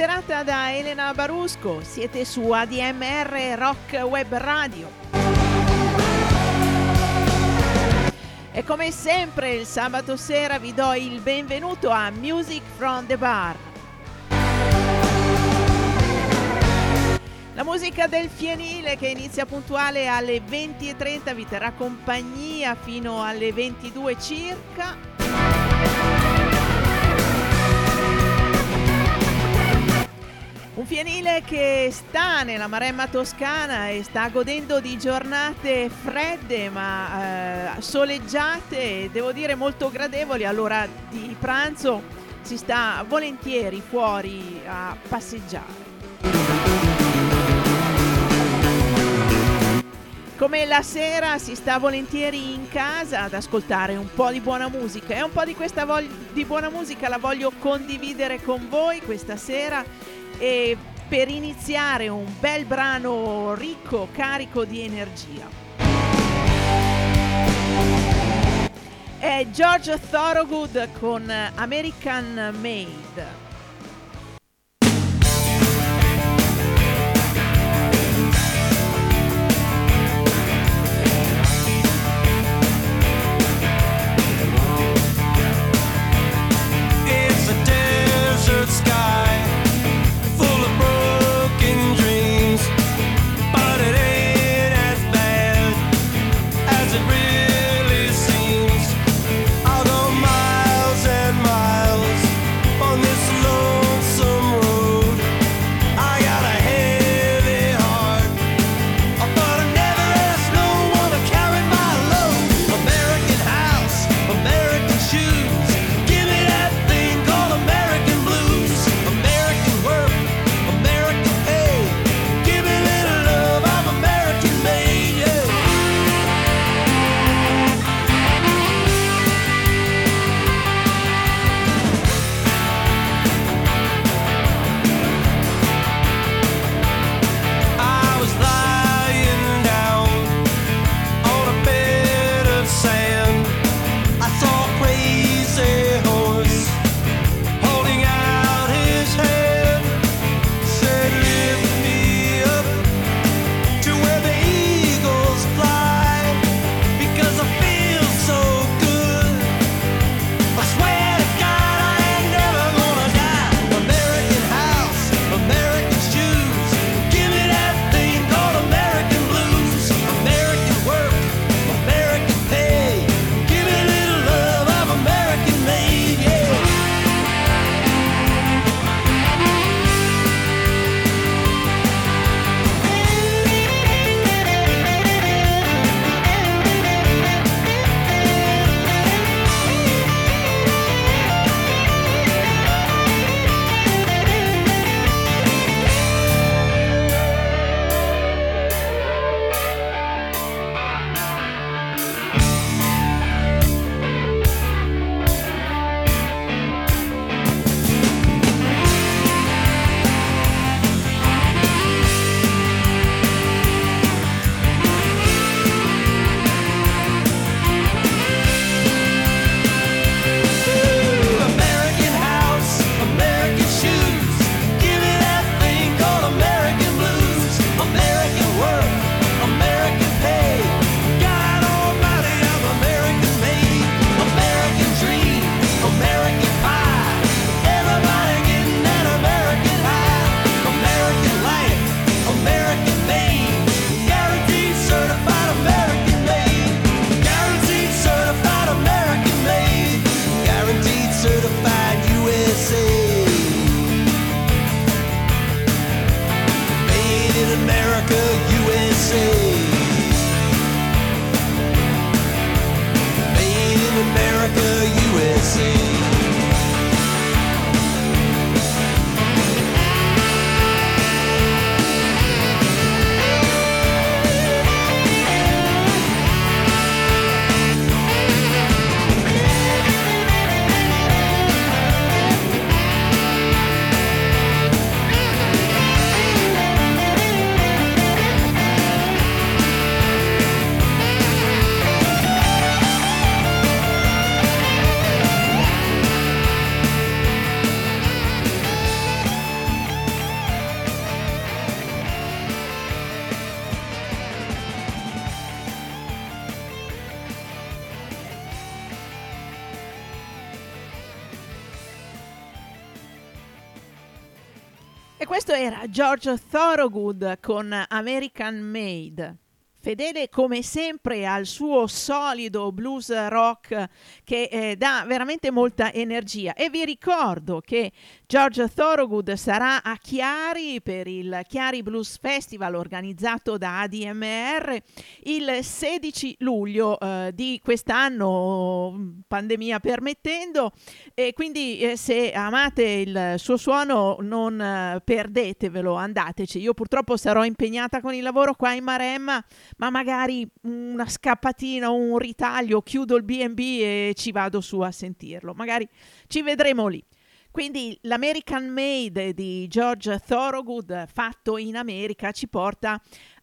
buonasera da Elena Barusco, siete su ADMR Rock Web Radio. E come sempre il sabato sera vi do il benvenuto a Music from the Bar. La musica del fienile che inizia puntuale alle 20.30 vi terrà compagnia fino alle 22 circa. Un fienile che sta nella Maremma toscana e sta godendo di giornate fredde ma eh, soleggiate, devo dire molto gradevoli. All'ora di pranzo si sta volentieri fuori a passeggiare. Come la sera si sta volentieri in casa ad ascoltare un po' di buona musica e un po' di questa vog- di buona musica la voglio condividere con voi questa sera e per iniziare un bel brano ricco, carico di energia. È George Thorogood con American Made. miles and era George Thorogood con American Made fedele come sempre al suo solido blues rock che eh, dà veramente molta energia e vi ricordo che George Thorogood sarà a Chiari per il Chiari Blues Festival organizzato da ADMR il 16 luglio eh, di quest'anno, pandemia permettendo, e quindi eh, se amate il suo suono non eh, perdetevelo, andateci. Io purtroppo sarò impegnata con il lavoro qua in Maremma, ma magari una scappatina, un ritaglio, chiudo il BB e ci vado su a sentirlo. Magari ci vedremo lì. Quindi l'American Made di George Thorogood, fatto in America, ci porta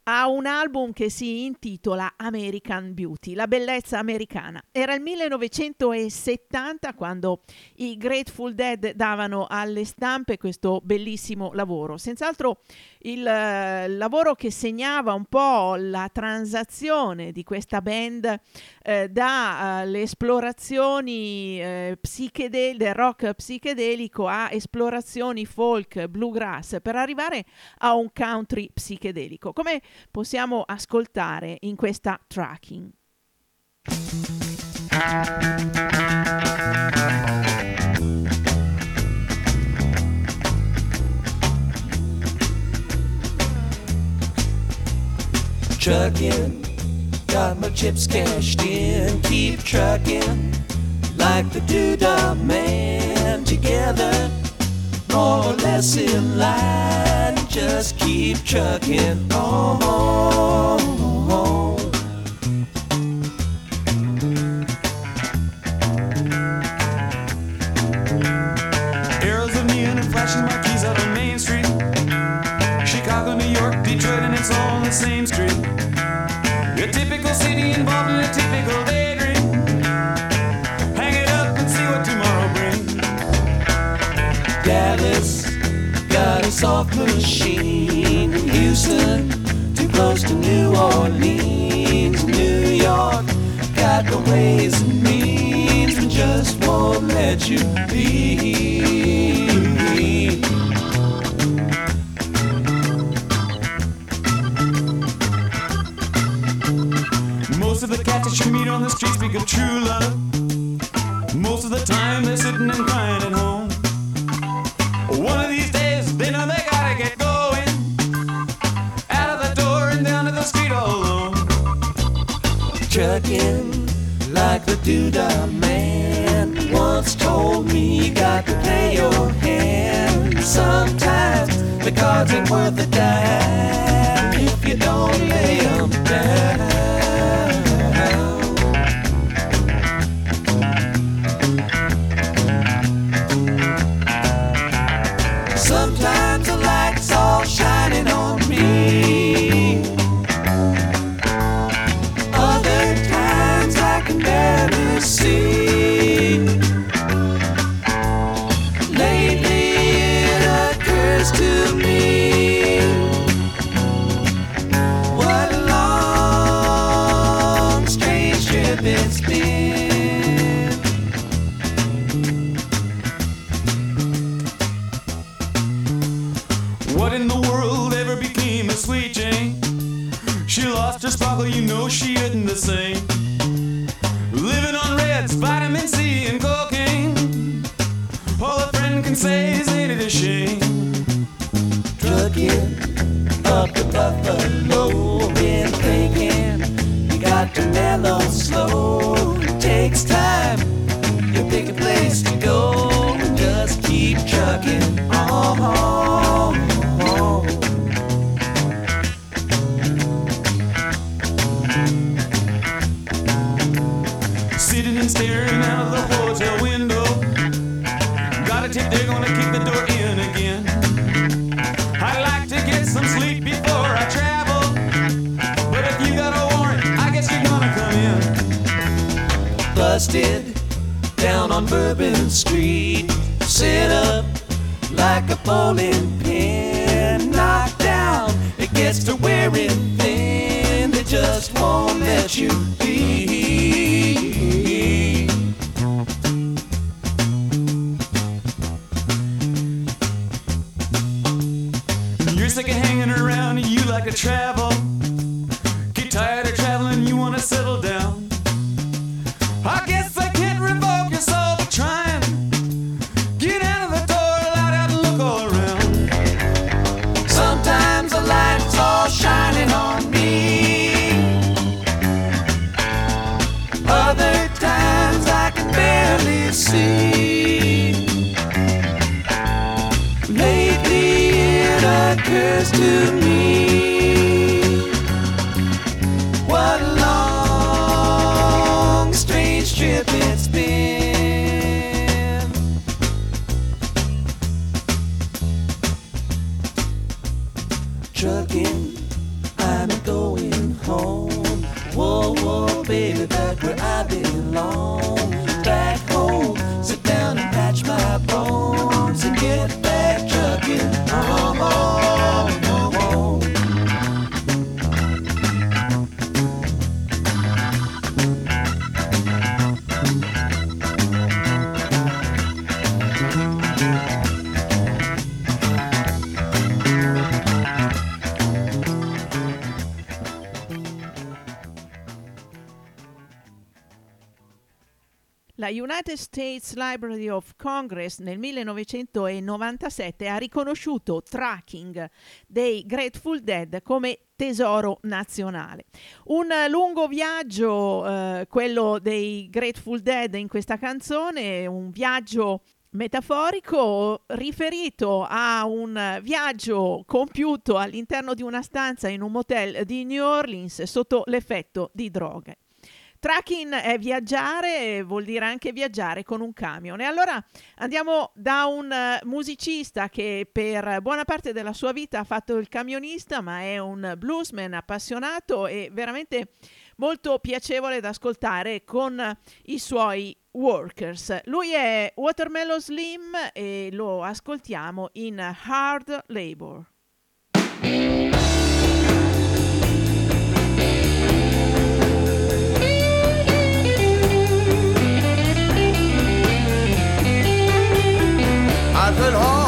a un album che si intitola American Beauty, la bellezza americana. Era il 1970 quando i Grateful Dead davano alle stampe questo bellissimo lavoro. Senz'altro il uh, lavoro che segnava un po' la transazione di questa band eh, dalle uh, esplorazioni eh, psichedel- del rock psichedelico a esplorazioni folk, bluegrass, per arrivare a un country psichedelico. Come possiamo ascoltare in questa tracking. Trucking, got my chips cashed in, keep trucking like the doodah man together. More or less in line. Just keep trucking on. Oh, oh, oh. All on the same street. Your typical city involved in a typical daydream. Hang it up and see what tomorrow brings. Dallas got a soft machine. Houston, too close to New Orleans. New York got the ways and means, and just won't let you be. That you meet on the street speak of true love. Most of the time they're sitting and crying at home. One of these days they know they gotta get going. Out of the door and down to the street all alone. trucking like the doodah man once told me you got to play your hand sometimes the cards ain't worth a dime if you don't lay 'em down United States Library of Congress nel 1997 ha riconosciuto Tracking dei Grateful Dead come tesoro nazionale. Un lungo viaggio, eh, quello dei Grateful Dead in questa canzone, un viaggio metaforico riferito a un viaggio compiuto all'interno di una stanza in un motel di New Orleans sotto l'effetto di droghe. Tracking è viaggiare, vuol dire anche viaggiare con un camion. E allora andiamo da un eh, musicista che per buona parte della sua vita ha fatto il camionista, ma è un bluesman appassionato e veramente molto piacevole da ascoltare con i suoi workers. Lui è Watermelon Slim e lo ascoltiamo in Hard Labor. I said hard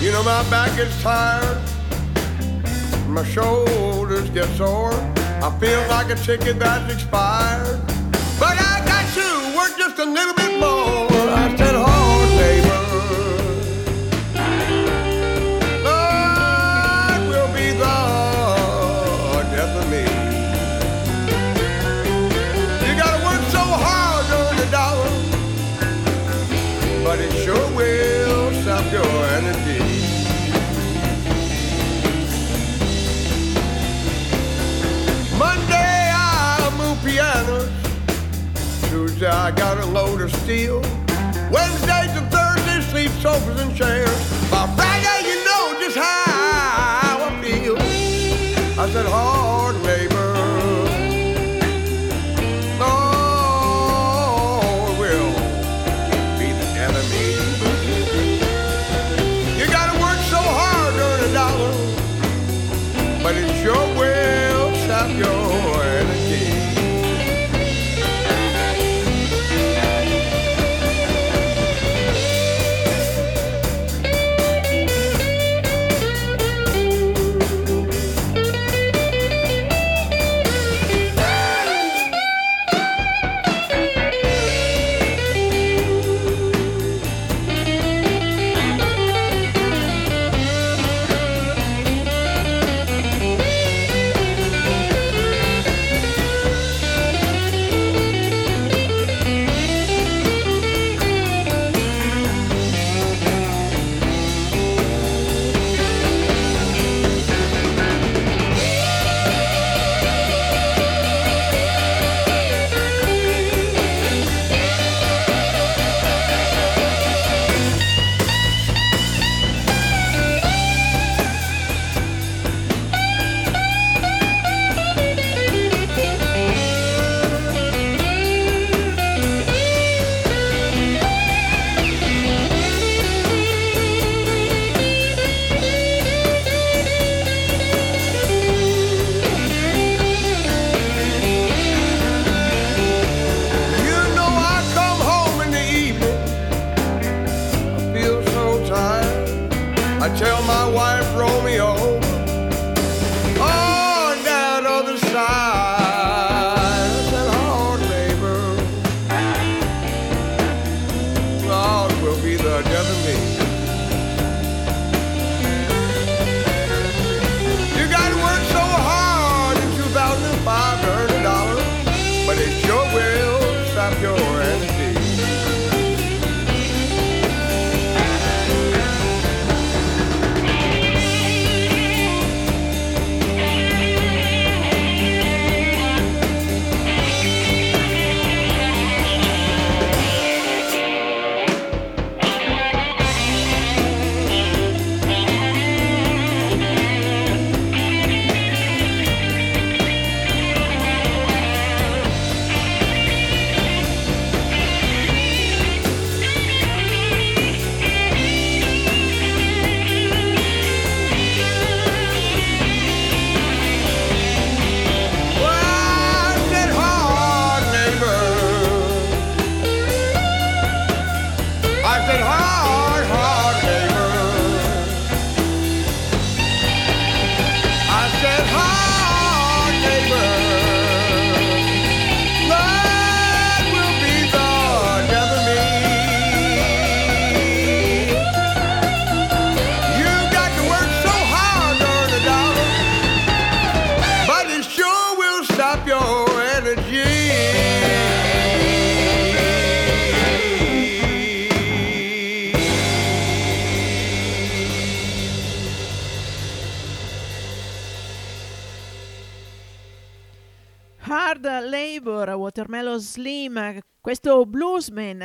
You know my back gets tired, my shoulders get sore. I feel like a ticket that's expired, but I got to work just a little bit more. I said I got a load of steel. Wednesdays and Thursdays sleep sofas and chairs. By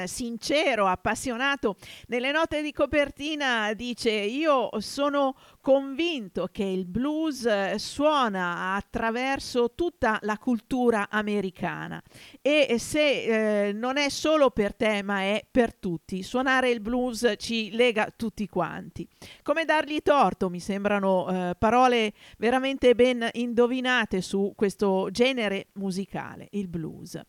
sincero, appassionato, nelle note di copertina dice io sono convinto che il blues eh, suona attraverso tutta la cultura americana e se eh, non è solo per te ma è per tutti. Suonare il blues ci lega tutti quanti. Come dargli torto mi sembrano eh, parole veramente ben indovinate su questo genere musicale, il blues.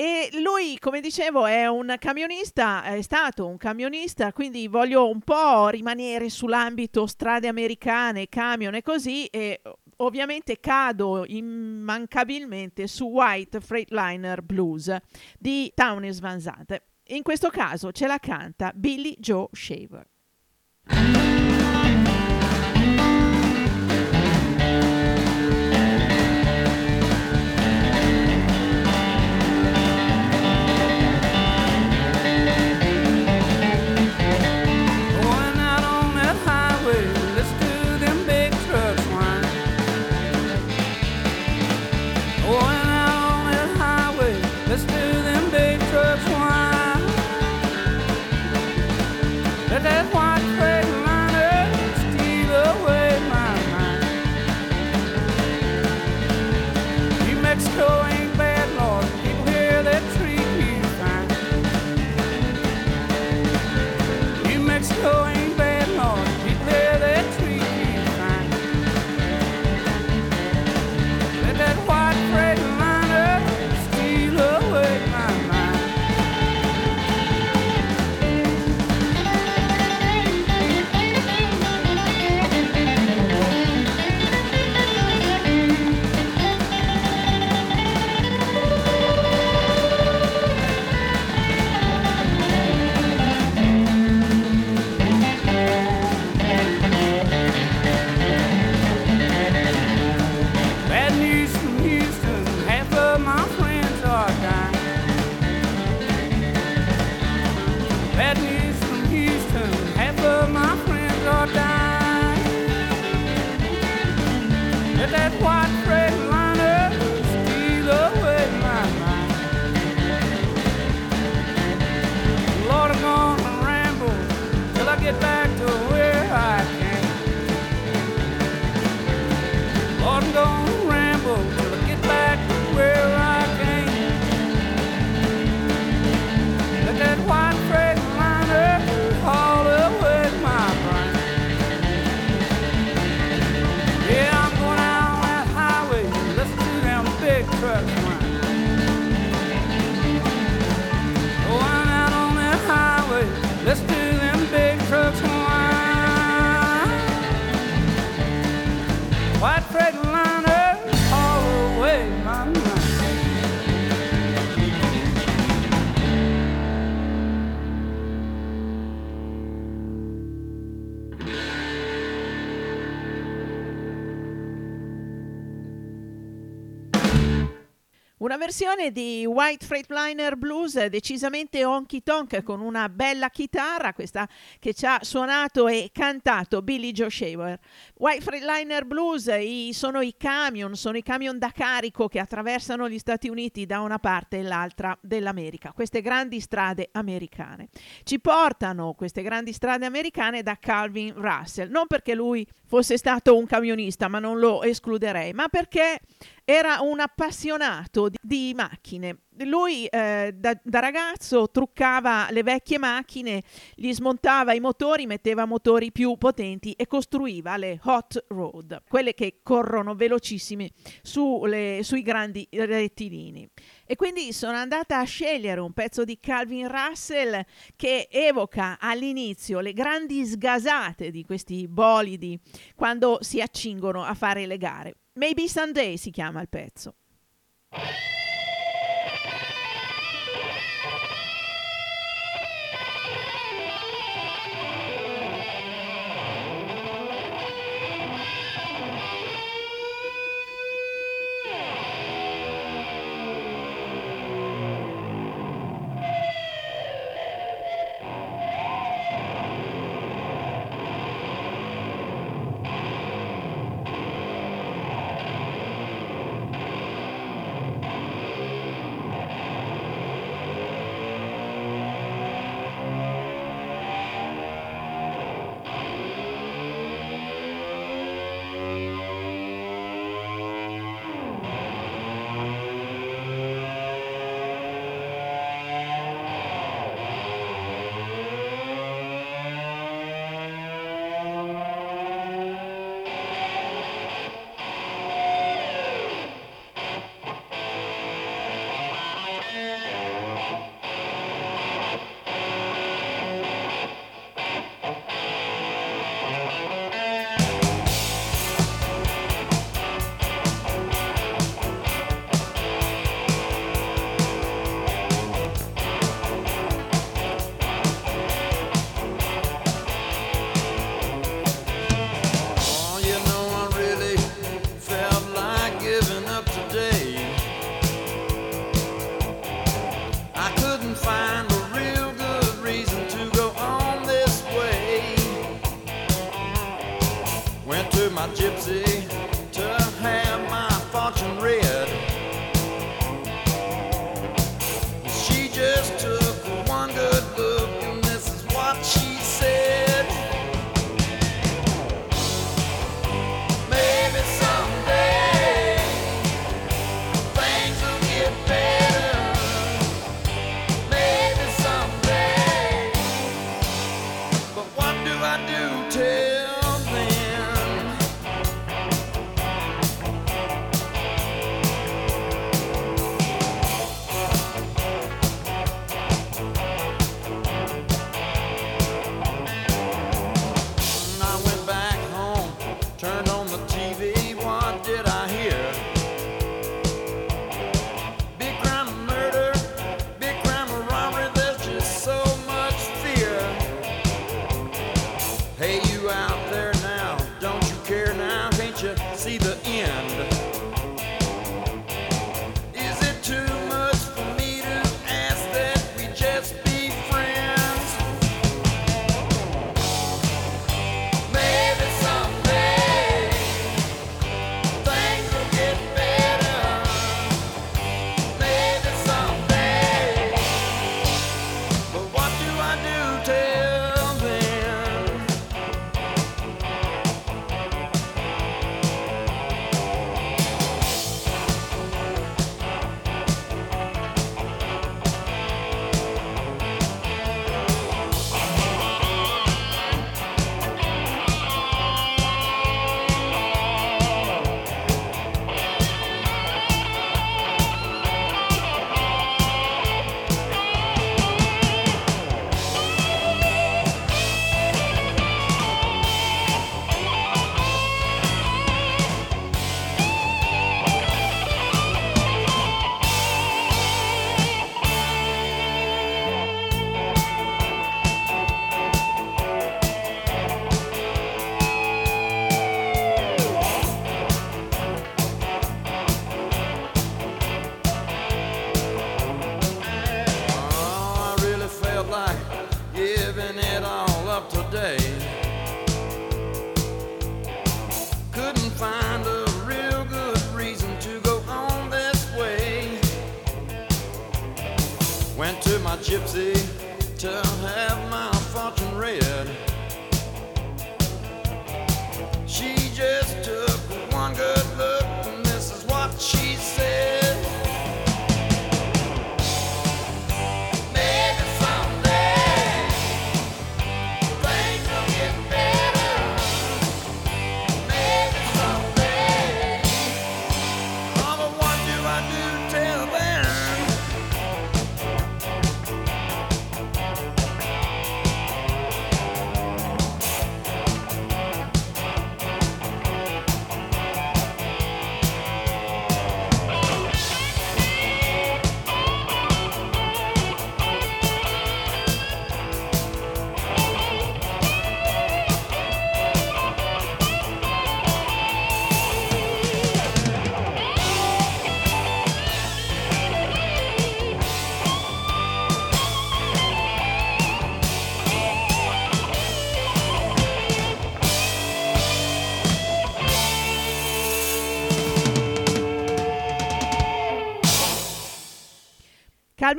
E lui, come dicevo, è un camionista, è stato un camionista, quindi voglio un po' rimanere sull'ambito strade americane, camion e così, e ovviamente cado immancabilmente su White Freightliner Blues di Townes Van Zandt. In questo caso ce la canta Billy Joe Shaver. Versione di White Freightliner Blues decisamente honky tonk con una bella chitarra, questa che ci ha suonato e cantato Billy Joe Shaver. White Freightliner Blues i- sono i camion, sono i camion da carico che attraversano gli Stati Uniti da una parte e l'altra dell'America, queste grandi strade americane. Ci portano queste grandi strade americane da Calvin Russell, non perché lui fosse stato un camionista, ma non lo escluderei, ma perché era un appassionato di, di macchine. Lui eh, da, da ragazzo truccava le vecchie macchine, gli smontava i motori, metteva motori più potenti e costruiva le hot road, quelle che corrono velocissime sulle- sui grandi rettilini. E quindi sono andata a scegliere un pezzo di Calvin Russell che evoca all'inizio le grandi sgasate di questi bolidi quando si accingono a fare le gare. Maybe Sunday si chiama il pezzo.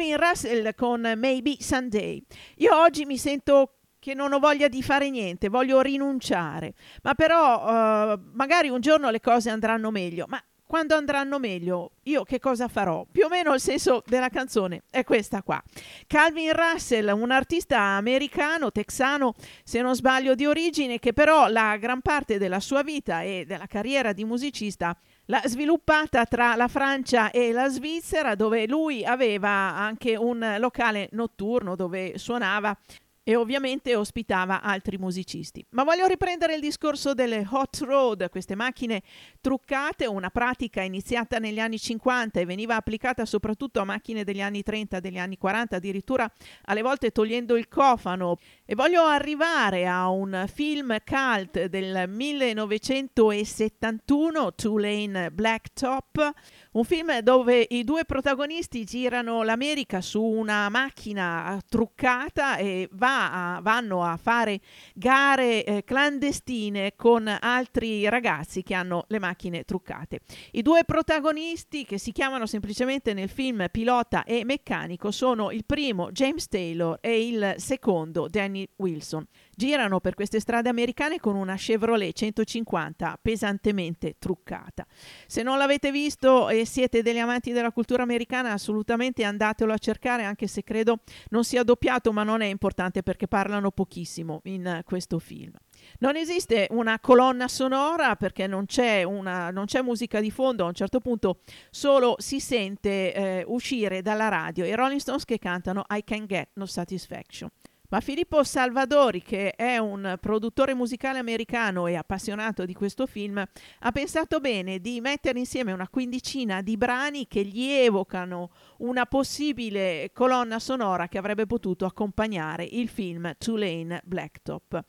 Calvin Russell con Maybe Sunday. Io oggi mi sento che non ho voglia di fare niente, voglio rinunciare, ma però eh, magari un giorno le cose andranno meglio, ma quando andranno meglio, io che cosa farò? Più o meno il senso della canzone è questa qua. Calvin Russell, un artista americano, texano, se non sbaglio di origine, che però la gran parte della sua vita e della carriera di musicista l'ha sviluppata tra la Francia e la Svizzera, dove lui aveva anche un locale notturno dove suonava e ovviamente ospitava altri musicisti. Ma voglio riprendere il discorso delle hot road, queste macchine truccate, una pratica iniziata negli anni 50 e veniva applicata soprattutto a macchine degli anni 30, degli anni 40, addirittura alle volte togliendo il cofano E voglio arrivare a un film cult del 1971, Tulane Blacktop, un film dove i due protagonisti girano l'America su una macchina truccata e va a, vanno a fare gare eh, clandestine con altri ragazzi che hanno le macchine truccate. I due protagonisti, che si chiamano semplicemente nel film pilota e meccanico, sono il primo James Taylor e il secondo Danny Wilson girano per queste strade americane con una Chevrolet 150 pesantemente truccata. Se non l'avete visto e siete degli amanti della cultura americana, assolutamente andatelo a cercare, anche se credo non sia doppiato, ma non è importante perché parlano pochissimo in questo film. Non esiste una colonna sonora perché non c'è, una, non c'è musica di fondo, a un certo punto solo si sente eh, uscire dalla radio i Rolling Stones che cantano I Can Get No Satisfaction. Ma Filippo Salvadori, che è un produttore musicale americano e appassionato di questo film, ha pensato bene di mettere insieme una quindicina di brani che gli evocano una possibile colonna sonora che avrebbe potuto accompagnare il film Tulane Blacktop.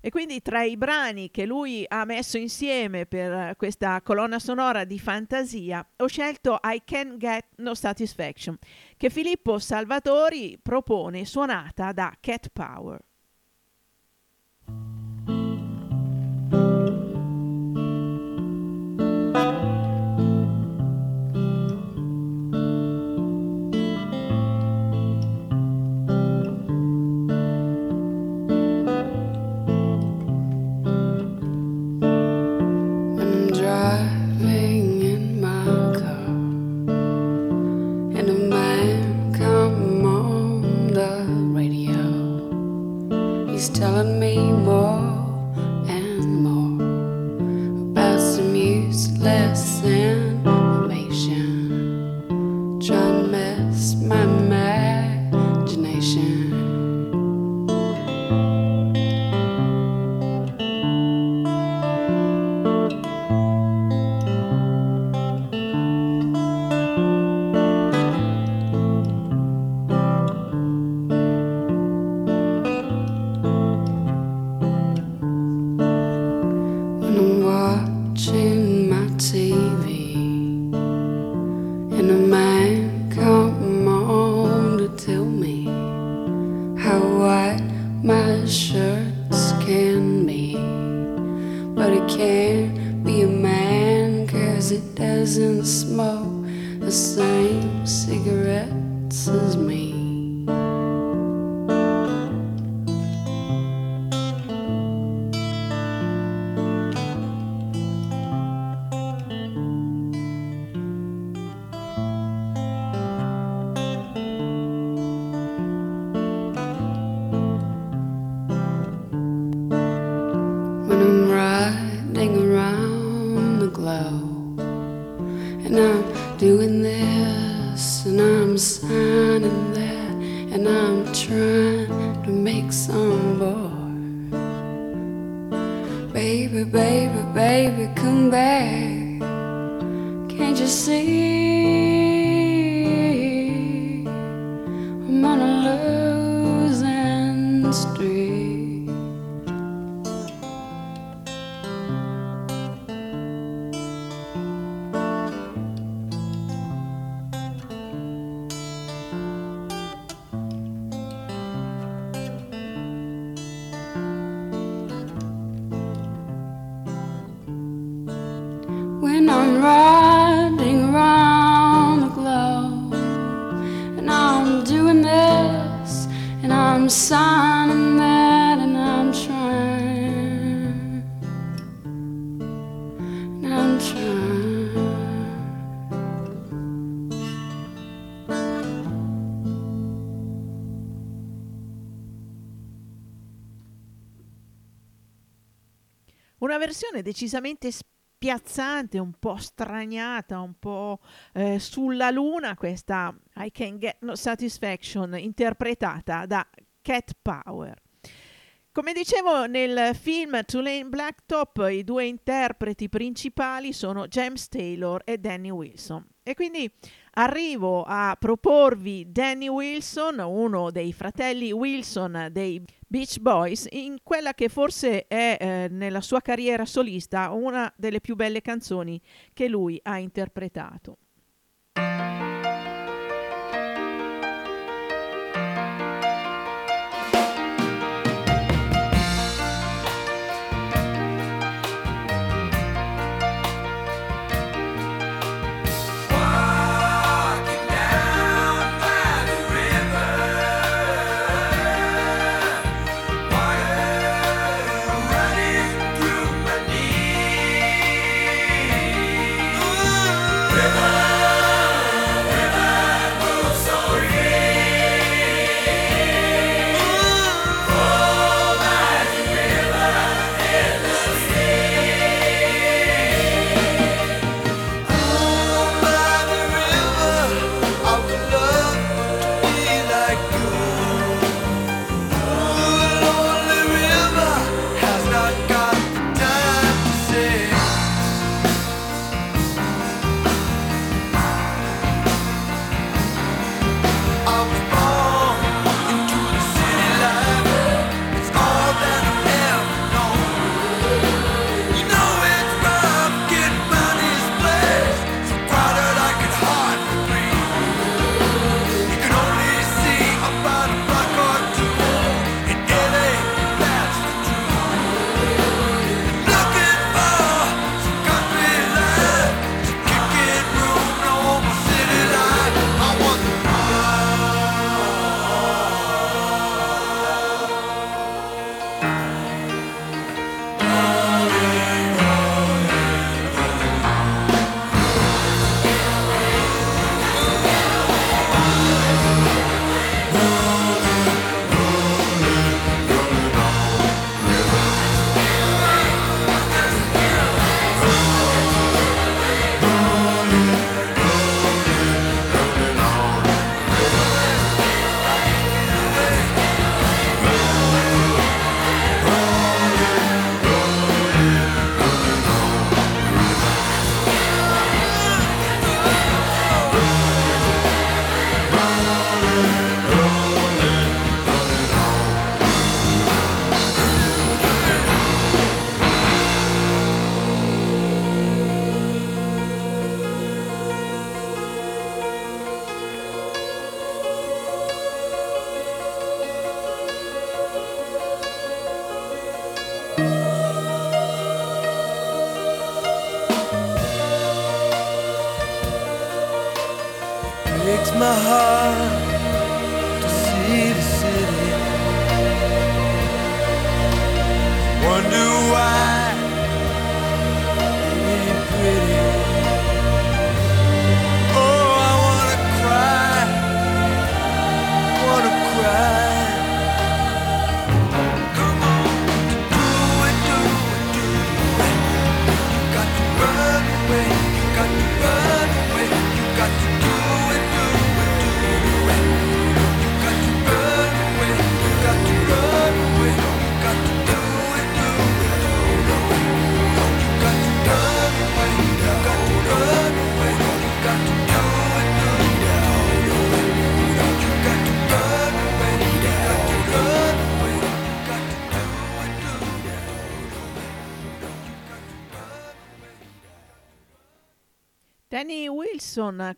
E quindi tra i brani che lui ha messo insieme per questa colonna sonora di fantasia ho scelto I Can Get No Satisfaction, che Filippo Salvatori propone suonata da Cat Power. Una versione decisamente spiazzante, un po' straniata, un po' eh, sulla luna, questa I Can Get No Satisfaction interpretata da Cat Power. Come dicevo nel film Tulane Blacktop, i due interpreti principali sono James Taylor e Danny Wilson. E quindi arrivo a proporvi Danny Wilson, uno dei fratelli Wilson dei Beach Boys, in quella che forse è eh, nella sua carriera solista una delle più belle canzoni che lui ha interpretato.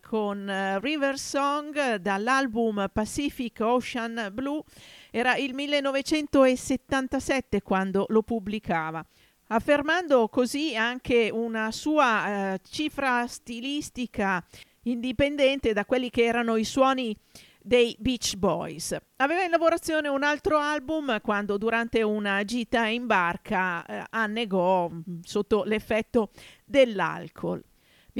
Con eh, River Song dall'album Pacific Ocean Blue era il 1977 quando lo pubblicava, affermando così anche una sua eh, cifra stilistica indipendente da quelli che erano i suoni dei Beach Boys. Aveva in lavorazione un altro album quando durante una gita in barca eh, annegò mh, sotto l'effetto dell'alcol.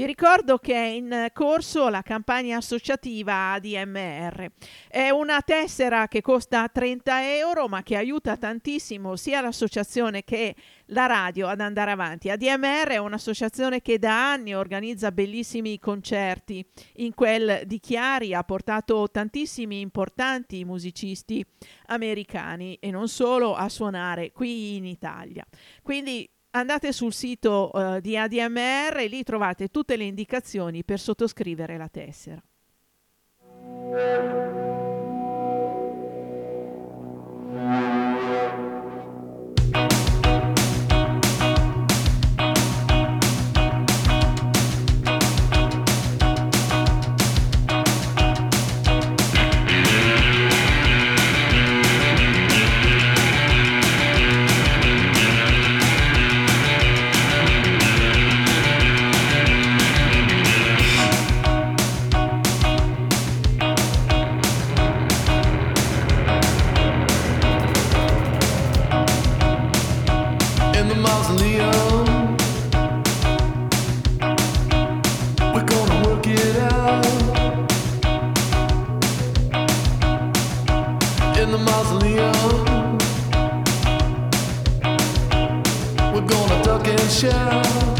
Vi ricordo che è in corso la campagna associativa ADMR. È una tessera che costa 30 euro ma che aiuta tantissimo sia l'associazione che la radio ad andare avanti. ADMR è un'associazione che da anni organizza bellissimi concerti. In quel di Chiari ha portato tantissimi importanti musicisti americani e non solo a suonare qui in Italia. Quindi andate sul sito uh, di ADMR e lì trovate tutte le indicazioni per sottoscrivere la tessera. Thank. shell.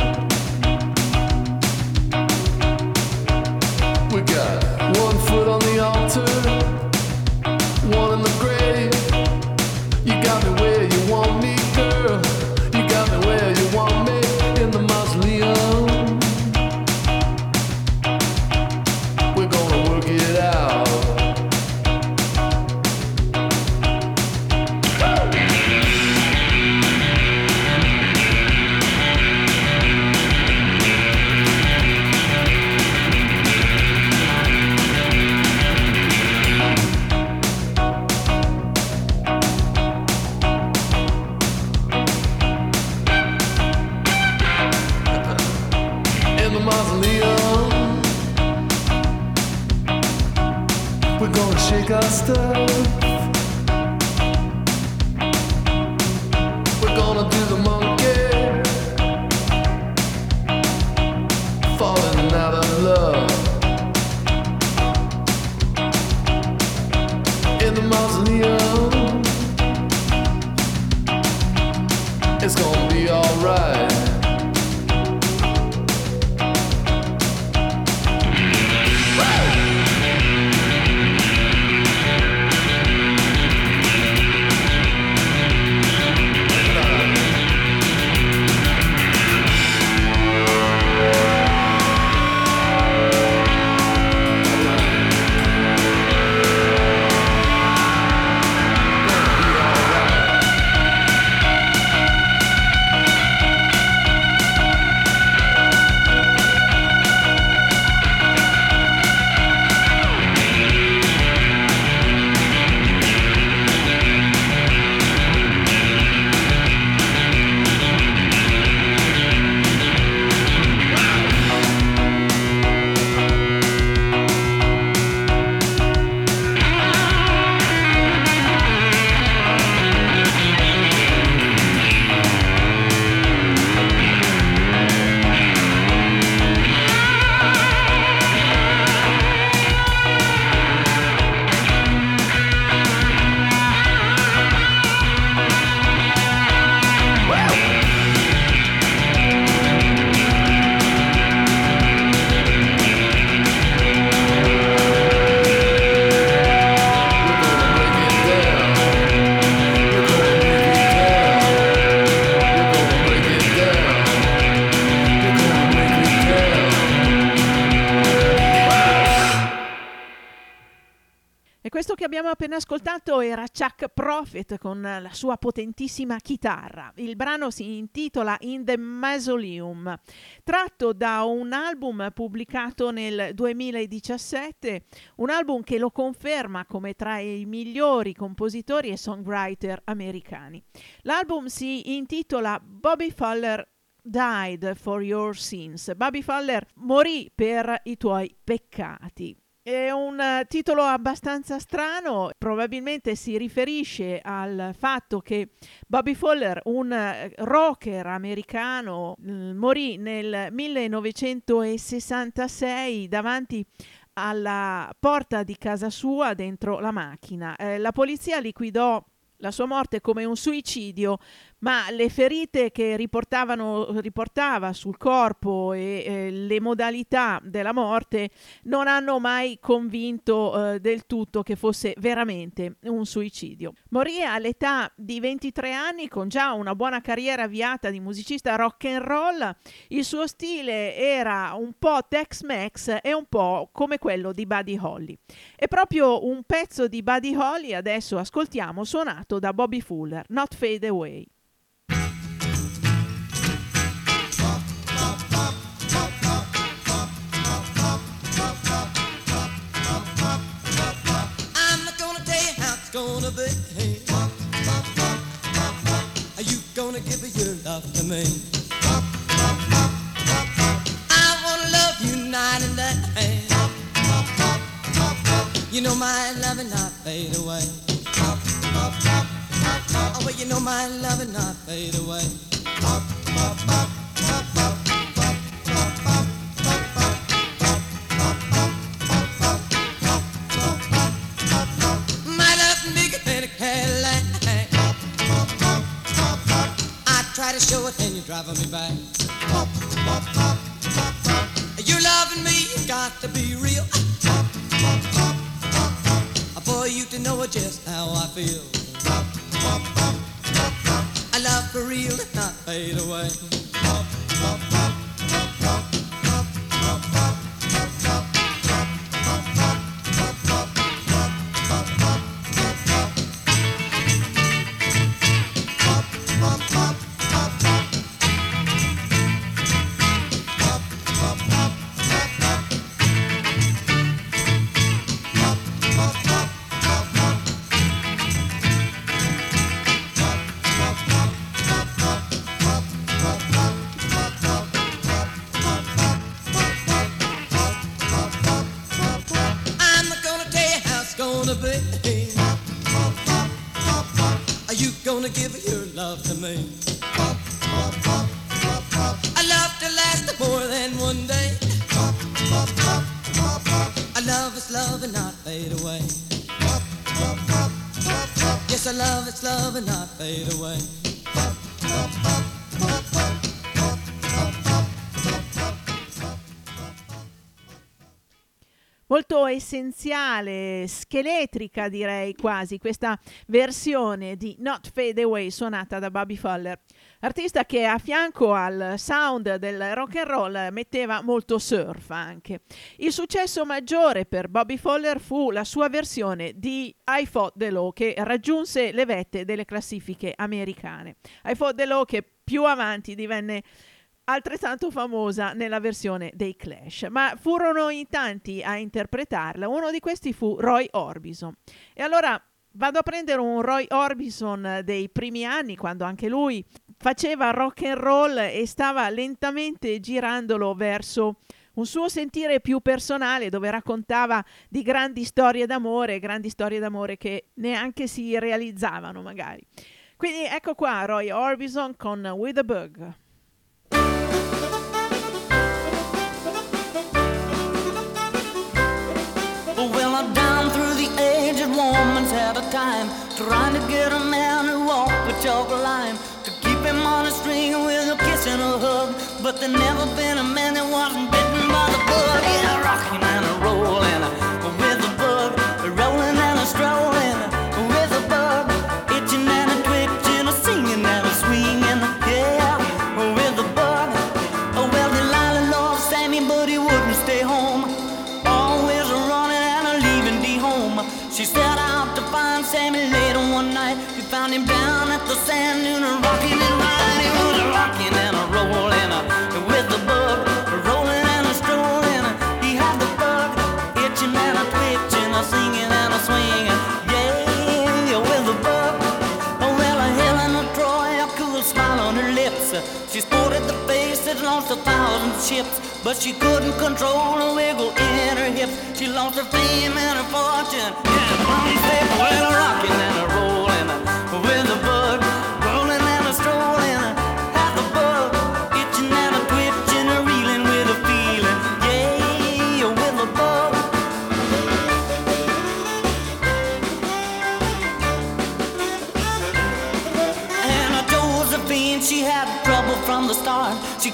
Appena ascoltato era Chuck Prophet con la sua potentissima chitarra. Il brano si intitola In the Mausoleum, tratto da un album pubblicato nel 2017, un album che lo conferma come tra i migliori compositori e songwriter americani. L'album si intitola Bobby Fowler Died for Your Sins. Bobby Fowler morì per i tuoi peccati. È un eh, titolo abbastanza strano, probabilmente si riferisce al fatto che Bobby Fowler, un eh, rocker americano, eh, morì nel 1966 davanti alla porta di casa sua dentro la macchina. Eh, la polizia liquidò la sua morte come un suicidio ma le ferite che riportava sul corpo e eh, le modalità della morte non hanno mai convinto eh, del tutto che fosse veramente un suicidio. Morì all'età di 23 anni con già una buona carriera avviata di musicista rock and roll. Il suo stile era un po' Tex-Mex e un po' come quello di Buddy Holly. E proprio un pezzo di Buddy Holly adesso ascoltiamo suonato da Bobby Fuller, Not Fade Away. Gonna be. Are you gonna give your love to me? I wanna love you night and day. You know my love and not fade away. Oh, well, you know my love and not fade away. Show it and you're driving me back. You're loving me, you got to be real. For you to know just how I feel. I love for real and not fade away. I'm gonna be. Are you gonna give your love to me? I love to last more than one day. I love is love and not fade away. Yes, I love is love and not fade away. Molto essenziale, scheletrica direi quasi, questa versione di Not Fade Away suonata da Bobby Fuller, artista che a fianco al sound del rock and roll metteva molto surf anche. Il successo maggiore per Bobby Fuller fu la sua versione di I Fought the Law che raggiunse le vette delle classifiche americane. I Fought the Law che più avanti divenne altrettanto famosa nella versione dei Clash, ma furono in tanti a interpretarla. Uno di questi fu Roy Orbison. E allora vado a prendere un Roy Orbison dei primi anni, quando anche lui faceva rock and roll e stava lentamente girandolo verso un suo sentire più personale dove raccontava di grandi storie d'amore, grandi storie d'amore che neanche si realizzavano magari. Quindi ecco qua Roy Orbison con With a Bug. A time trying to get a man who walked the chalk line to keep him on a string with a kiss and a hug. But there never been a man that wasn't bitten by the bug. But she couldn't control a wiggle in her hips. She lost her fame and her fortune. Yeah, one step, well, rocking and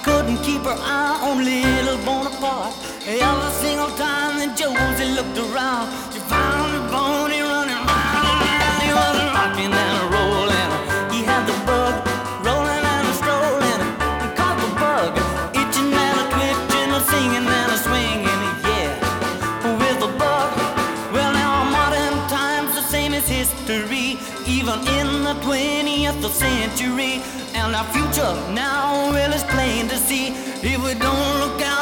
Couldn't keep her eye on little Bonaparte. Every single time that Josie looked around, she found pony running round and. He was rocking and a rolling. He had the bug rolling and a strolling. He caught the bug itching and a twitching, a singing and a swinging. Yeah, with the bug. Well, now modern times the same as history, even in the 20th century. Our future now well is plain to see. If we don't look out,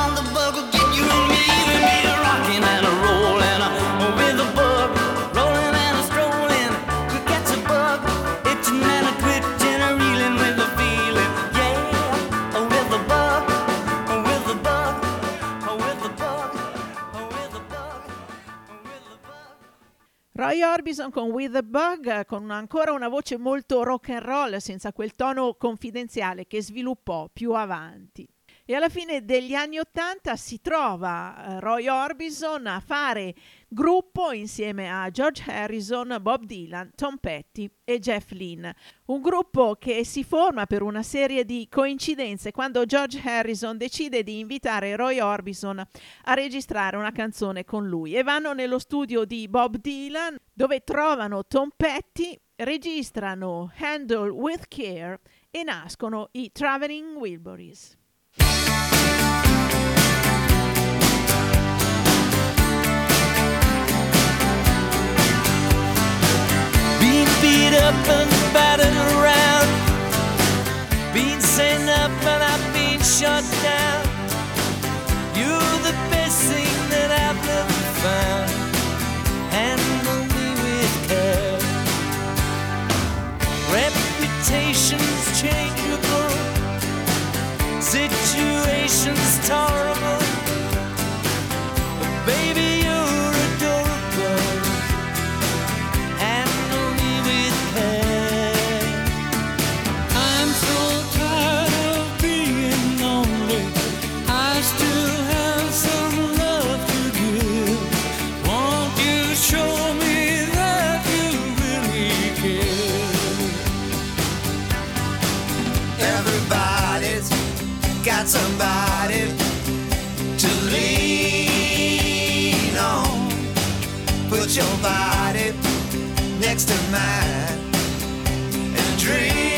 Orbison con With the Bug, con una- ancora una voce molto rock and roll, senza quel tono confidenziale che sviluppò più avanti. E alla fine degli anni Ottanta si trova eh, Roy Orbison a fare gruppo insieme a George Harrison, Bob Dylan, Tom Petty e Jeff Lynne. Un gruppo che si forma per una serie di coincidenze quando George Harrison decide di invitare Roy Orbison a registrare una canzone con lui e vanno nello studio di Bob Dylan dove trovano Tom Petty, registrano Handle with Care e nascono i Traveling Wilburys. Beat up and battered around. Being sent up and I've been shut down. You're the best thing that I've ever found. Handle me with care. Reputations changeable. Situations tolerable. Got somebody to lean on. Put your body next to mine and dream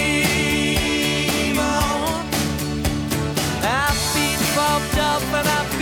on. I've been popped up and I've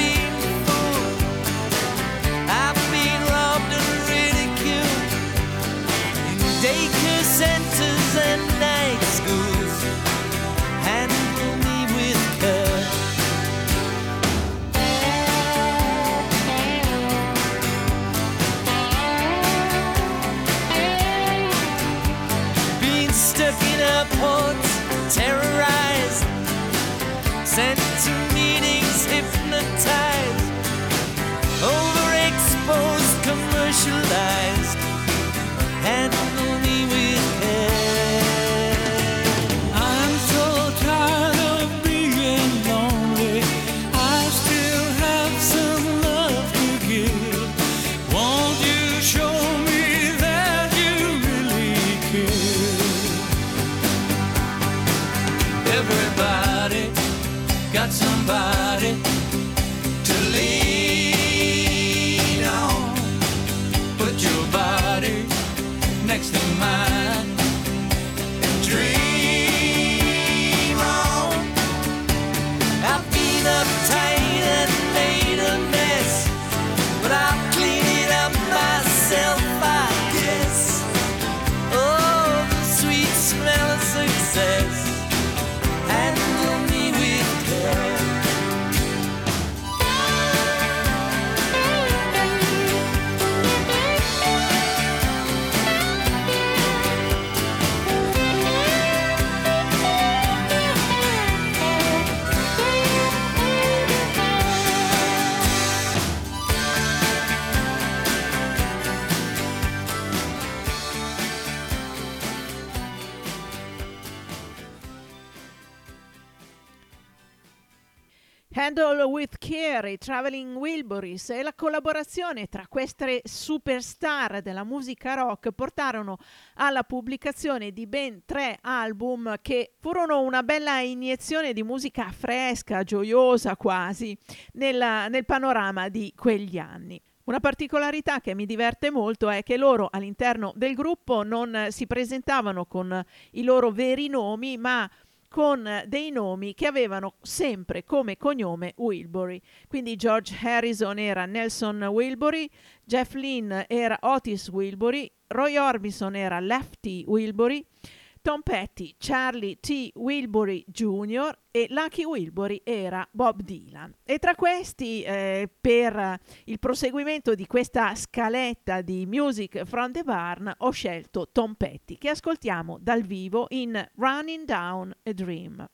Handle with Care, i Traveling Wilburys e la collaborazione tra queste superstar della musica rock portarono alla pubblicazione di ben tre album che furono una bella iniezione di musica fresca, gioiosa quasi, nella- nel panorama di quegli anni. Una particolarità che mi diverte molto è che loro all'interno del gruppo non si presentavano con i loro veri nomi, ma con dei nomi che avevano sempre come cognome Wilbury. Quindi George Harrison era Nelson Wilbury, Jeff Lynn era Otis Wilbury, Roy Orbison era Lefty Wilbury, Tom Petty, Charlie T. Wilbury Jr. e Lucky Wilbury era Bob Dylan. E tra questi, eh, per il proseguimento di questa scaletta di Music from the Barn, ho scelto Tom Petty, che ascoltiamo dal vivo in Running Down a Dream.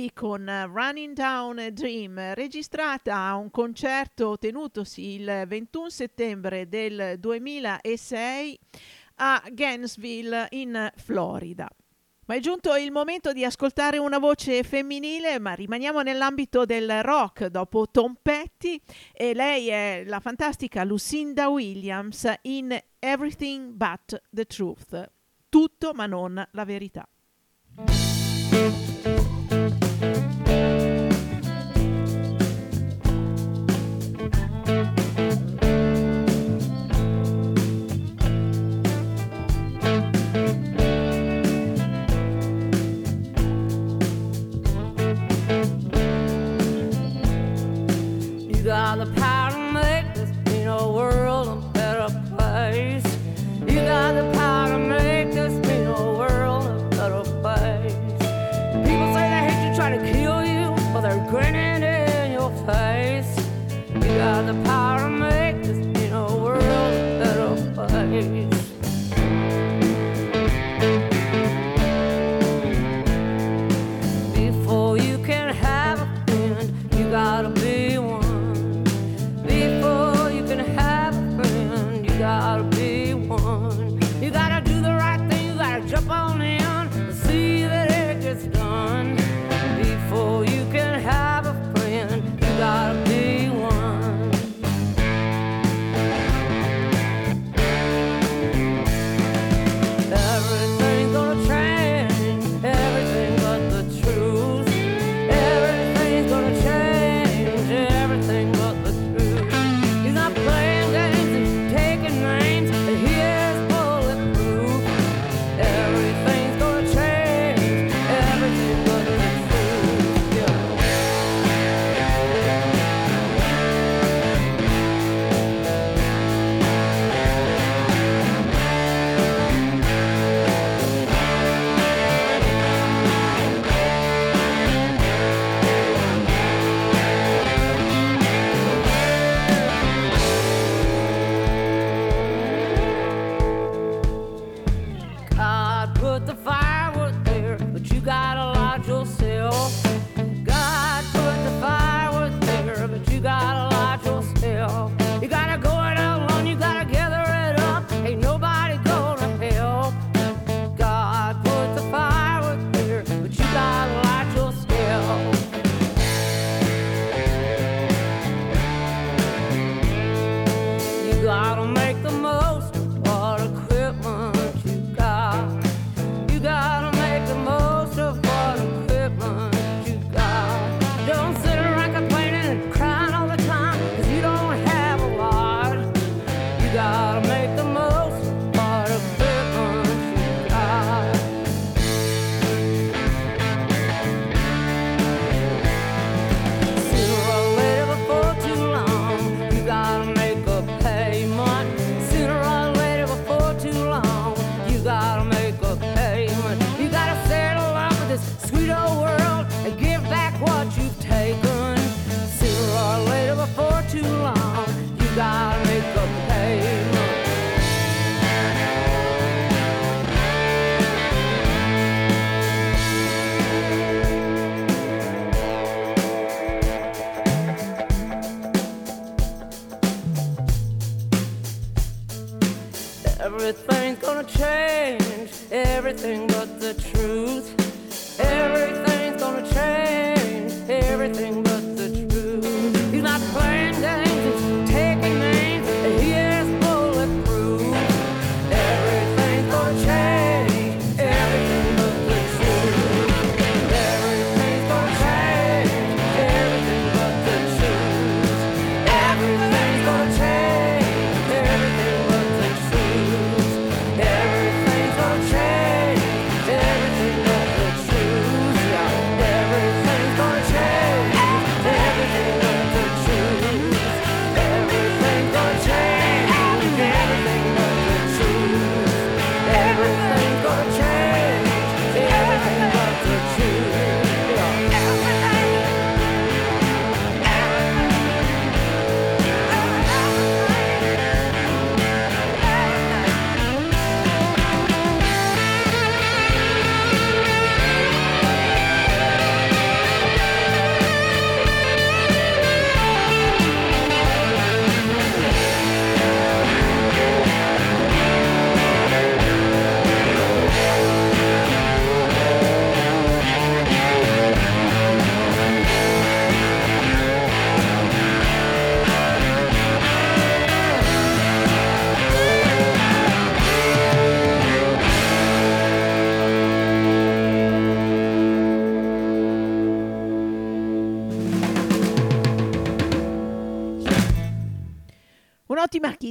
Party con Running Down a Dream, registrata a un concerto tenutosi il 21 settembre del 2006 a Gainesville in Florida. Ma è giunto il momento di ascoltare una voce femminile, ma rimaniamo nell'ambito del rock dopo Tom Petty e lei è la fantastica Lucinda Williams in Everything But the Truth. Tutto ma non la verità. the power.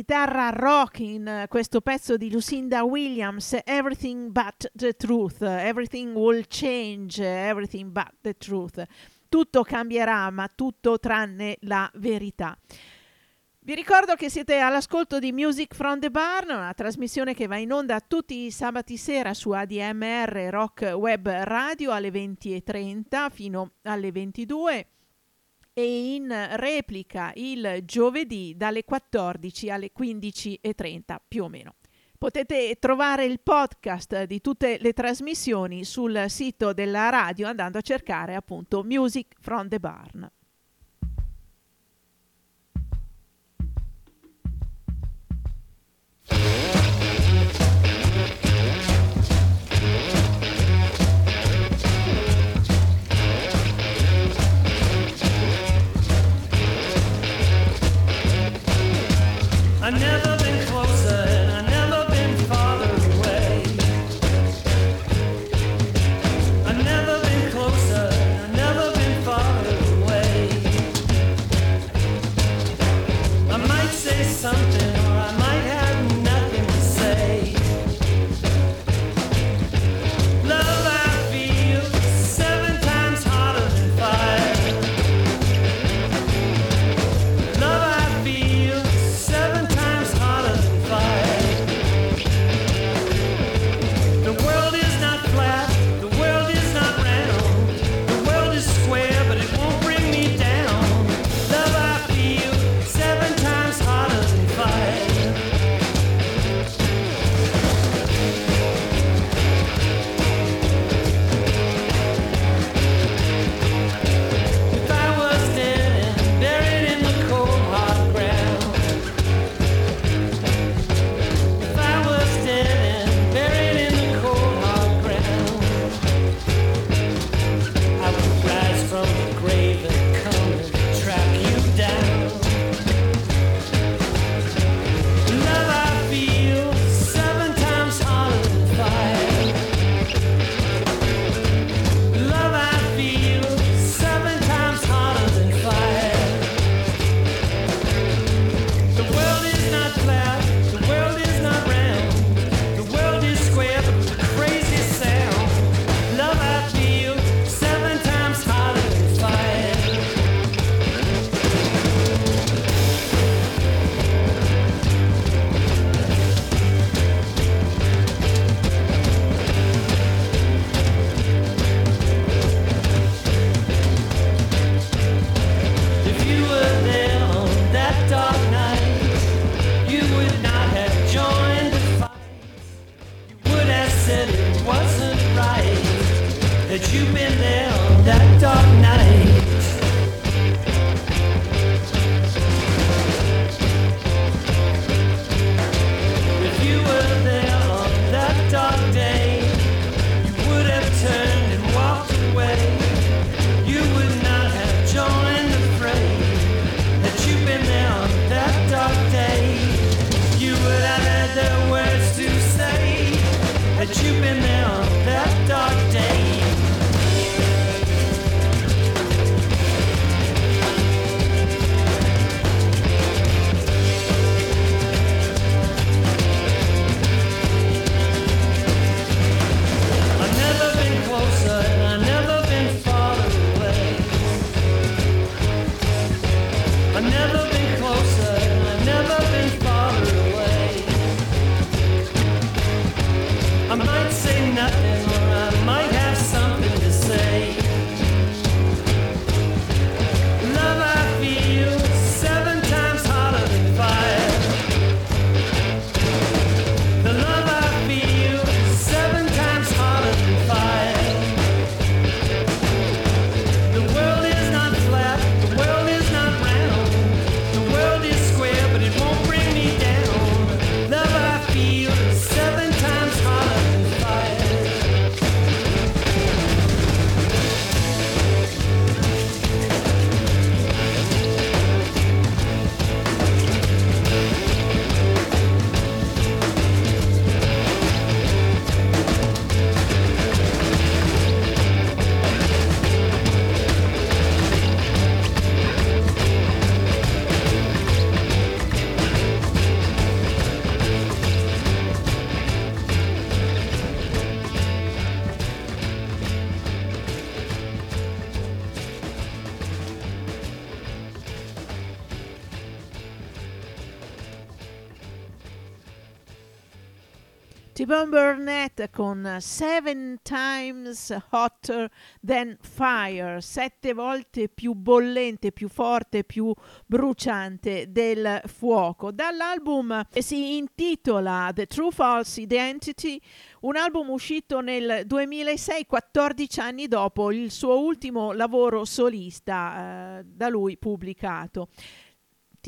Chitarra rock in eh, questo pezzo di Lucinda Williams, Everything But the Truth, Everything Will Change, Everything But the Truth. Tutto cambierà, ma tutto tranne la verità. Vi ricordo che siete all'ascolto di Music from the Barn, una trasmissione che va in onda tutti i sabati sera su ADMR Rock Web Radio alle 20.30 fino alle 22 e in replica il giovedì dalle 14 alle 15.30 più o meno. Potete trovare il podcast di tutte le trasmissioni sul sito della radio andando a cercare appunto Music from the Barn. I never Con Seven Times Hotter Than Fire, sette volte più bollente, più forte, più bruciante del fuoco. Dall'album si intitola The True False Identity, un album uscito nel 2006, 14 anni dopo il suo ultimo lavoro solista eh, da lui pubblicato.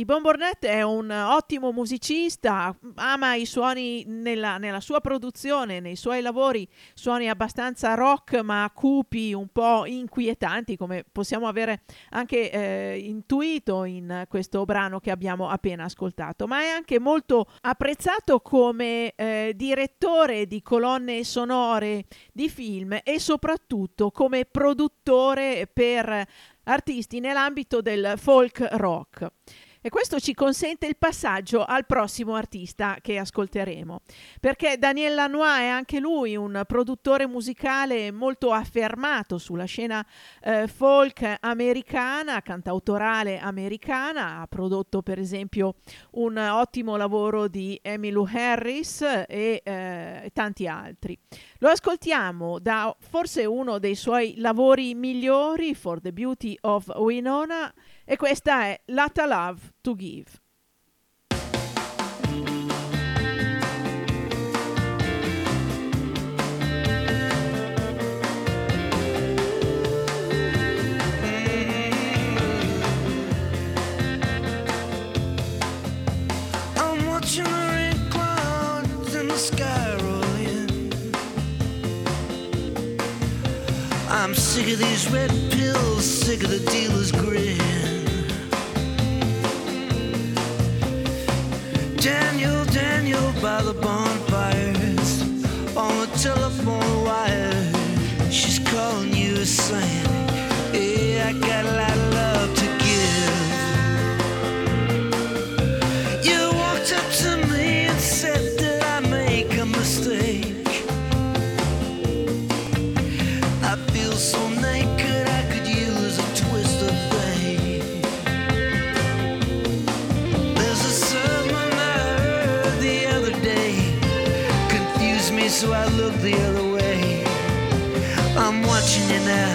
T-Bone Burnett è un ottimo musicista, ama i suoni nella, nella, sua produzione, nei suoi lavori, suoni abbastanza rock ma cupi, un po' inquietanti, come possiamo avere anche eh, intuito in questo brano che abbiamo appena ascoltato, ma è anche molto apprezzato come eh, direttore di colonne sonore di film e soprattutto come produttore per artisti nell'ambito del folk rock. E questo ci consente il passaggio al prossimo artista che ascolteremo, perché Daniel Lanois è anche lui un produttore musicale molto affermato sulla scena eh, folk americana, cantautorale americana, ha prodotto per esempio un ottimo lavoro di Emmylou Harris e eh, tanti altri. Lo ascoltiamo da forse uno dei suoi lavori migliori, For the Beauty of Winona, e questa è Lotta Love to Give. I'm sick of these red pills, sick of the dealer's grin. Daniel, Daniel, by the bonfires, on the telephone wire, she's calling you saying, Hey, I got a now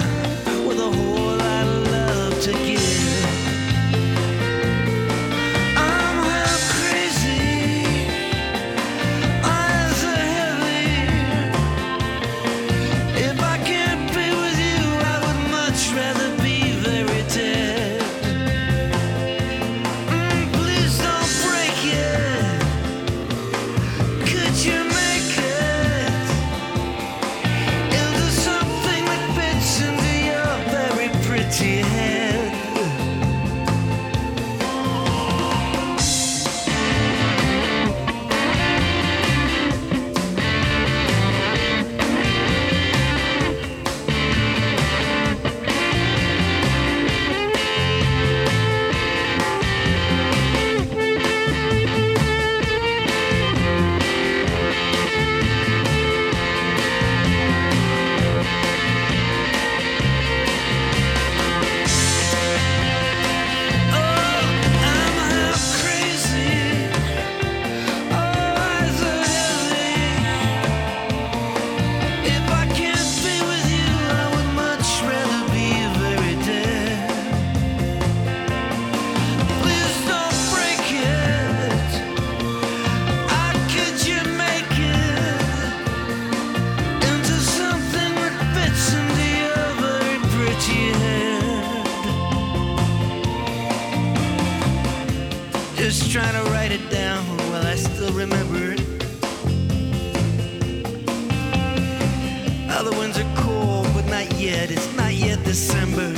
It's not yet December.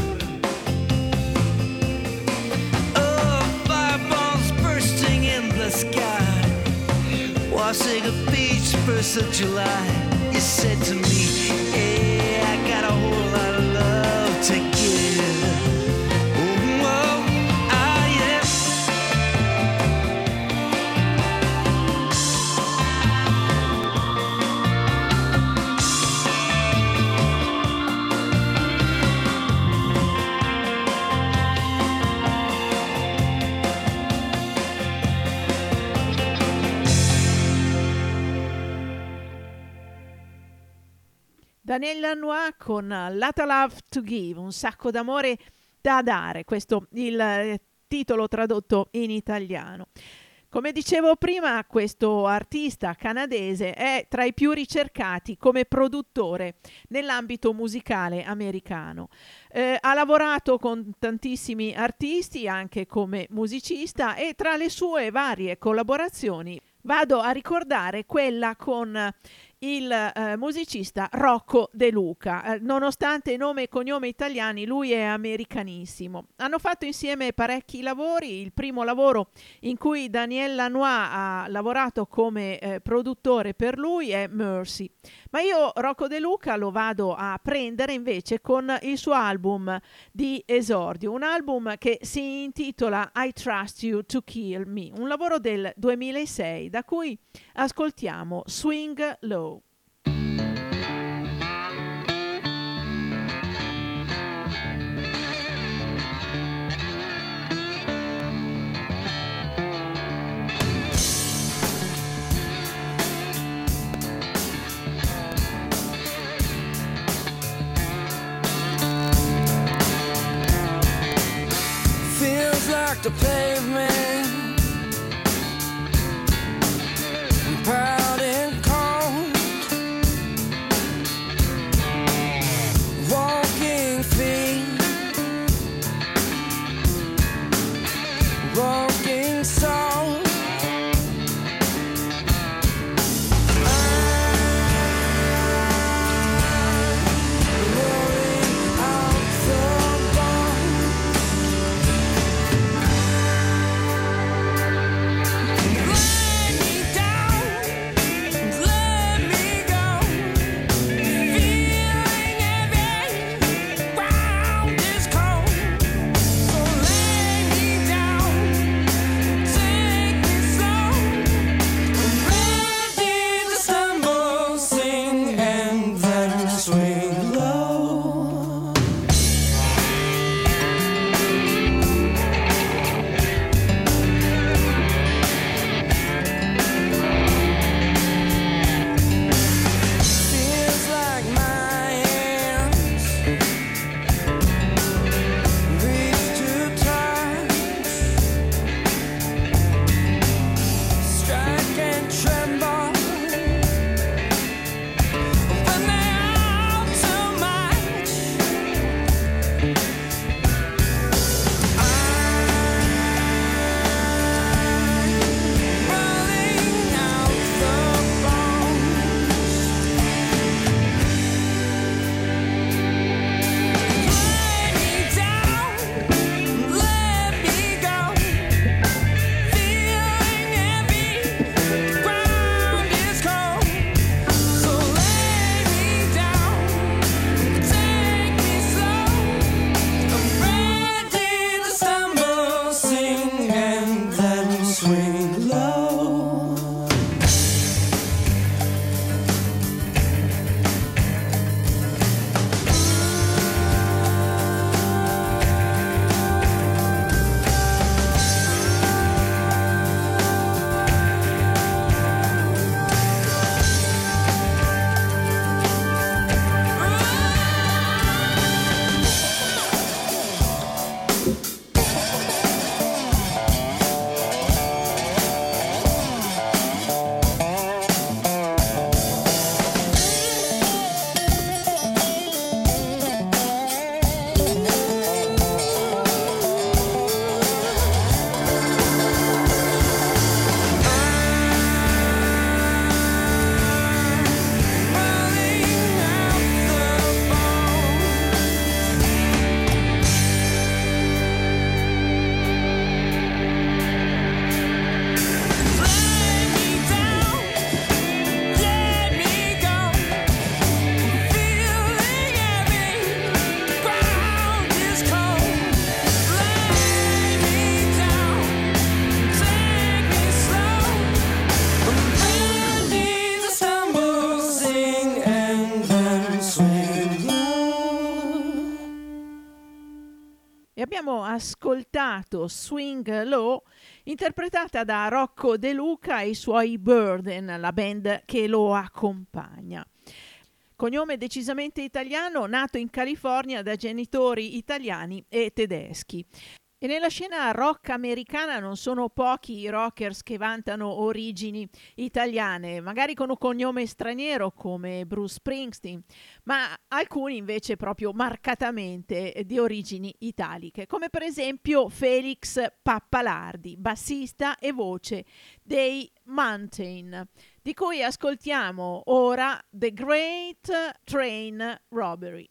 Oh, fireballs bursting in the sky. Beach, first of July. You said to me, Daniel Lanois con Lot Love to Give, un sacco d'amore da dare, questo il eh, titolo tradotto in italiano. Come dicevo prima, questo artista canadese è tra i più ricercati come produttore nell'ambito musicale americano. Eh, ha lavorato con tantissimi artisti anche come musicista e tra le sue varie collaborazioni vado a ricordare quella con il eh, musicista Rocco De Luca. Eh, nonostante nome e cognome italiani, lui è americanissimo. Hanno fatto insieme parecchi lavori. Il primo lavoro in cui Daniel Lanois ha lavorato come eh, produttore per lui è Mercy. Ma io Rocco De Luca lo vado a prendere invece con il suo album di esordio, un album che si intitola I Trust You to Kill Me, un lavoro del 2006 da cui ascoltiamo Swing Low. cracked the pavement. Ascoltato Swing Low interpretata da Rocco De Luca e i suoi Burden, la band che lo accompagna. cognome decisamente italiano, nato in California da genitori italiani e tedeschi. E nella scena rock americana non sono pochi i rockers che vantano origini italiane, magari con un cognome straniero come Bruce Springsteen, ma alcuni invece proprio marcatamente di origini italiche, come per esempio Felix Pappalardi, bassista e voce dei Mountain, di cui ascoltiamo ora The Great Train Robbery.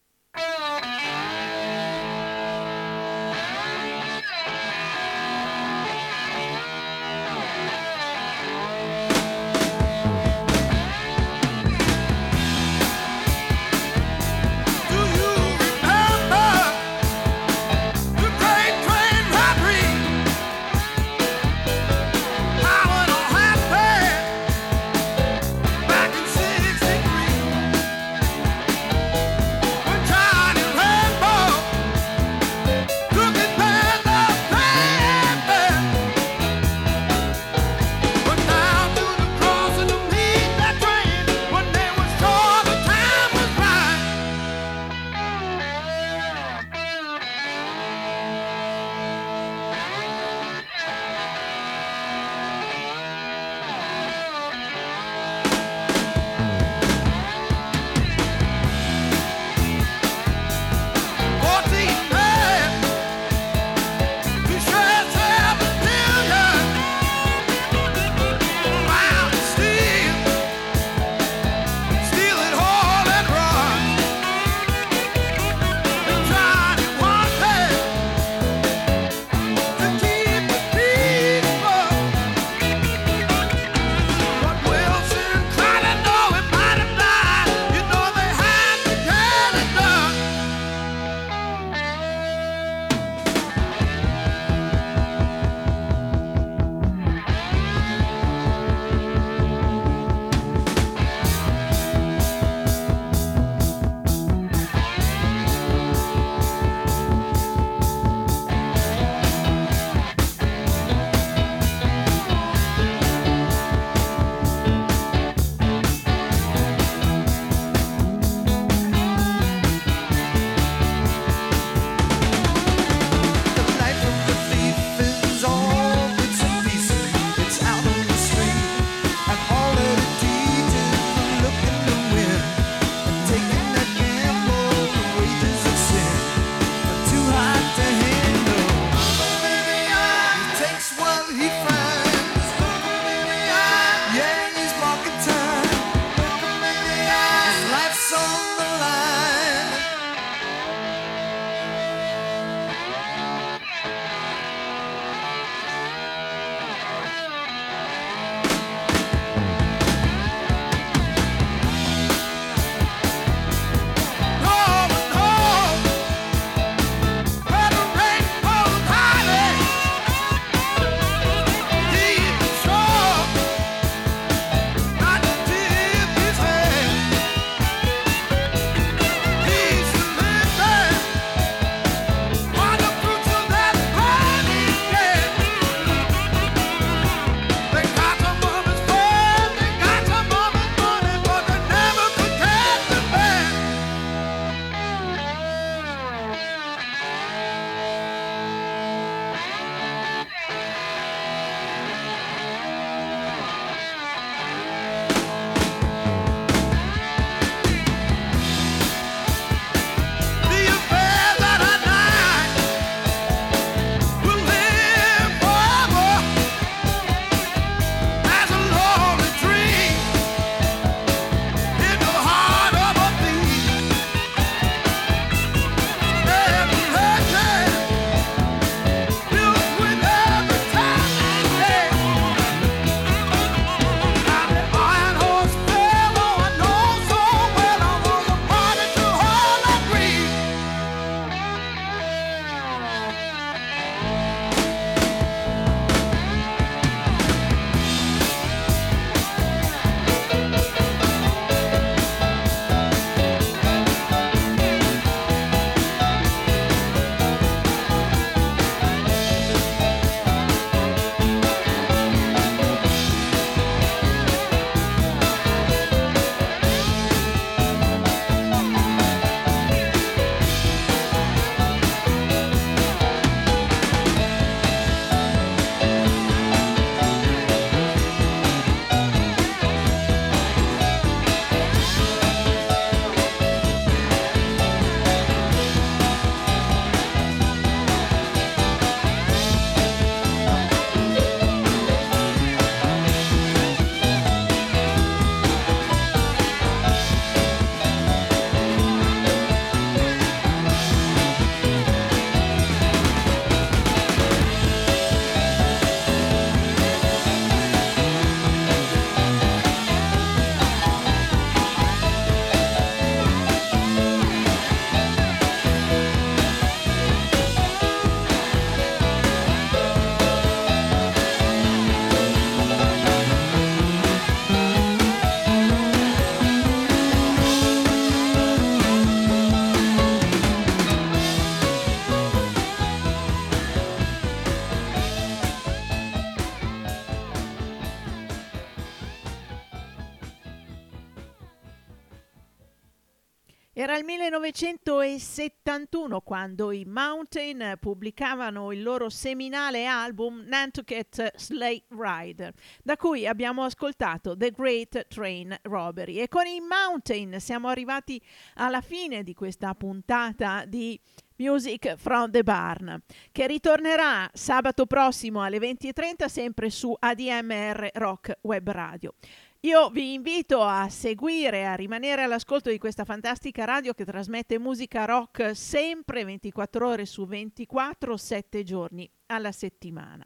1971 quando i Mountain pubblicavano il loro seminale album Nantucket Sleigh Ride, da cui abbiamo ascoltato The Great Train Robbery. E con i Mountain siamo arrivati alla fine di questa puntata di Music from the Barn, che ritornerà sabato prossimo alle 20.30 sempre su ADMR Rock Web Radio. Io vi invito a seguire, a rimanere all'ascolto di questa fantastica radio che trasmette musica rock sempre 24 ore su 24, 7 giorni alla settimana.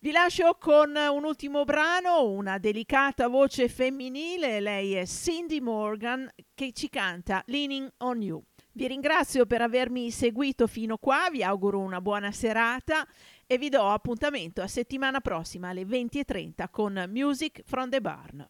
Vi lascio con un ultimo brano, una delicata voce femminile, lei è Cindy Morgan che ci canta Leaning on You. Vi ringrazio per avermi seguito fino qua, vi auguro una buona serata e vi do appuntamento a settimana prossima alle 20.30 con Music from the Barn.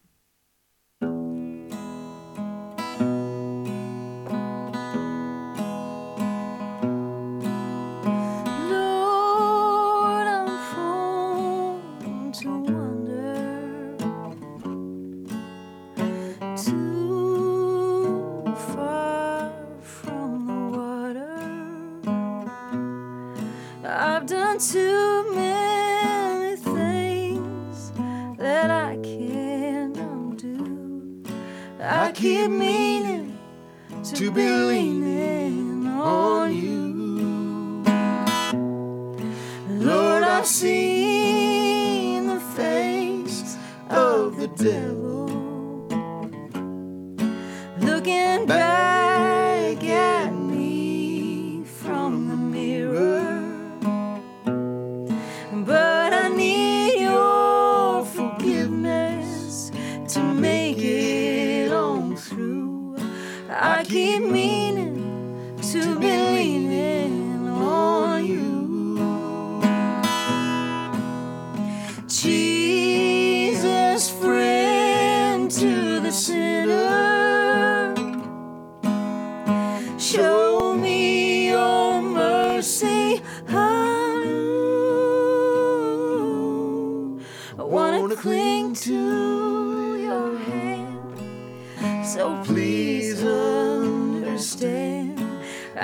Too many things that I can't undo. I keep meaning to be leaning on you. Lord, I've seen the face of the devil looking back give me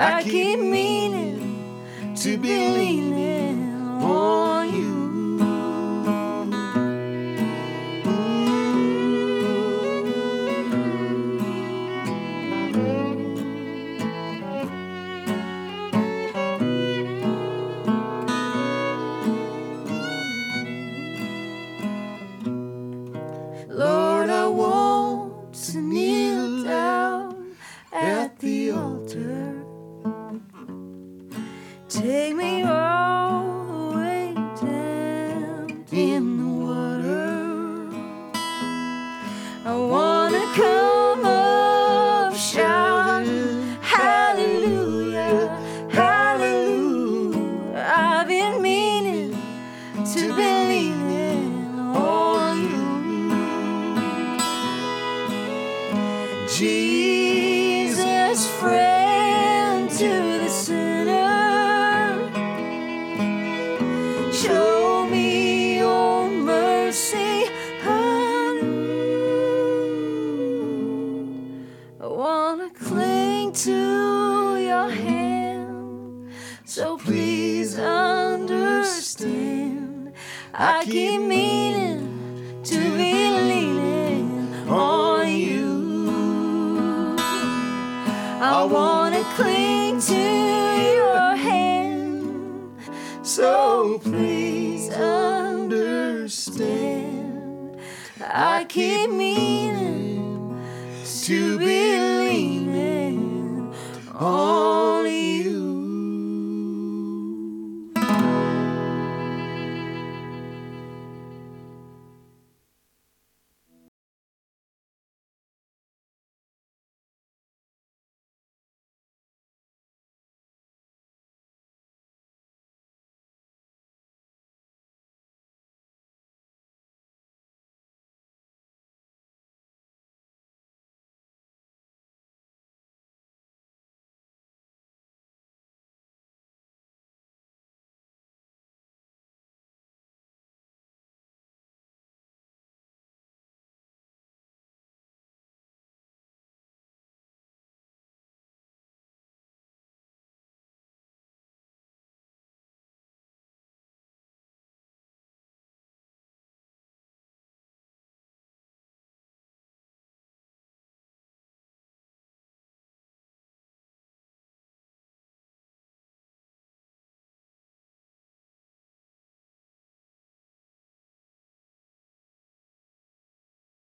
I keep meaning to be leaning on